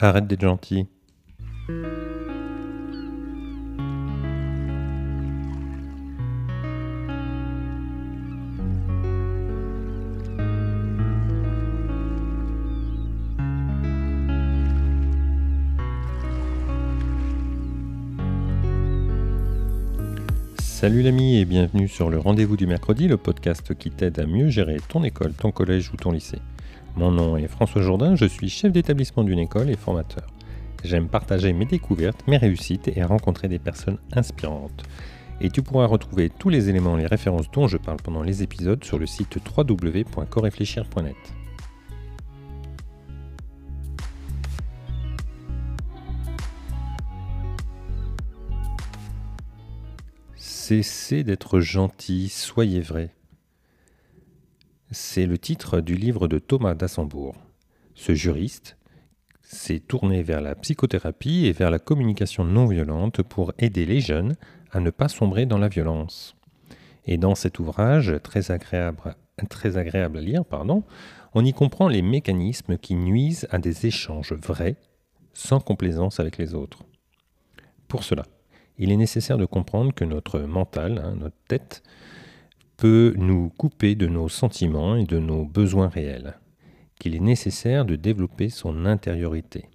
Arrête d'être gentil. Salut l'ami et bienvenue sur le rendez-vous du mercredi, le podcast qui t'aide à mieux gérer ton école, ton collège ou ton lycée. Mon nom est François Jourdain, je suis chef d'établissement d'une école et formateur. J'aime partager mes découvertes, mes réussites et rencontrer des personnes inspirantes. Et tu pourras retrouver tous les éléments et les références dont je parle pendant les épisodes sur le site www.coréfléchir.net. Cessez d'être gentil, soyez vrai. C'est le titre du livre de Thomas d'Assembourg. Ce juriste s'est tourné vers la psychothérapie et vers la communication non violente pour aider les jeunes à ne pas sombrer dans la violence. Et dans cet ouvrage, très agréable, à lire, pardon, on y comprend les mécanismes qui nuisent à des échanges vrais, sans complaisance avec les autres. Pour cela, il est nécessaire de comprendre que notre mental, hein, notre tête, peut nous couper de nos sentiments et de nos besoins réels, qu'il est nécessaire de développer son intériorité.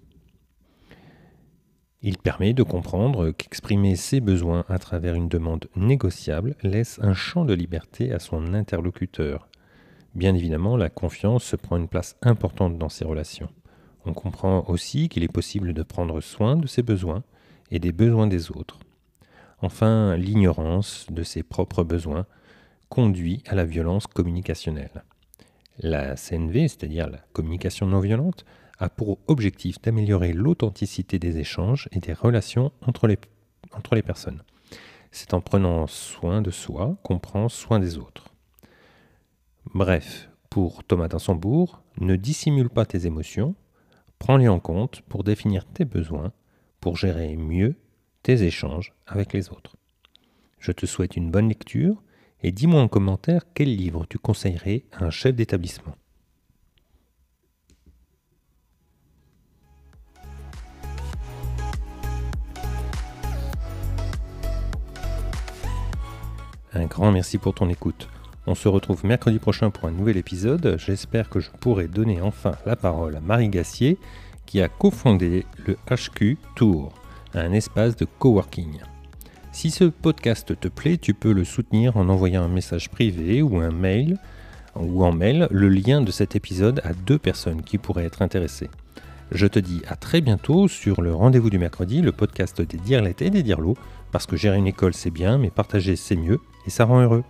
Il permet de comprendre qu'exprimer ses besoins à travers une demande négociable laisse un champ de liberté à son interlocuteur. Bien évidemment, la confiance prend une place importante dans ces relations. On comprend aussi qu'il est possible de prendre soin de ses besoins et des besoins des autres. Enfin, l'ignorance de ses propres besoins conduit à la violence communicationnelle. La CNV, c'est-à-dire la communication non violente, a pour objectif d'améliorer l'authenticité des échanges et des relations entre les, personnes. C'est en prenant soin de soi qu'on prend soin des autres. Bref, pour Thomas Dansembourg, ne dissimule pas tes émotions, prends-les en compte pour définir tes besoins, pour gérer mieux tes échanges avec les autres. Je te souhaite une bonne lecture et dis-moi en commentaire quel livre tu conseillerais à un chef d'établissement. Un grand merci pour ton écoute. On se retrouve mercredi prochain pour un nouvel épisode. J'espère que je pourrai donner enfin la parole à Marie Gassier qui a cofondé le HQ Tour un espace de coworking. Si ce podcast te plaît, tu peux le soutenir en envoyant un message privé ou un mail ou en mail le lien de cet épisode à deux personnes qui pourraient être intéressées. Je te dis à très bientôt sur le rendez-vous du mercredi, le podcast des Dirlettes et des Dirlots, parce que gérer une école c'est bien, mais partager c'est mieux et ça rend heureux.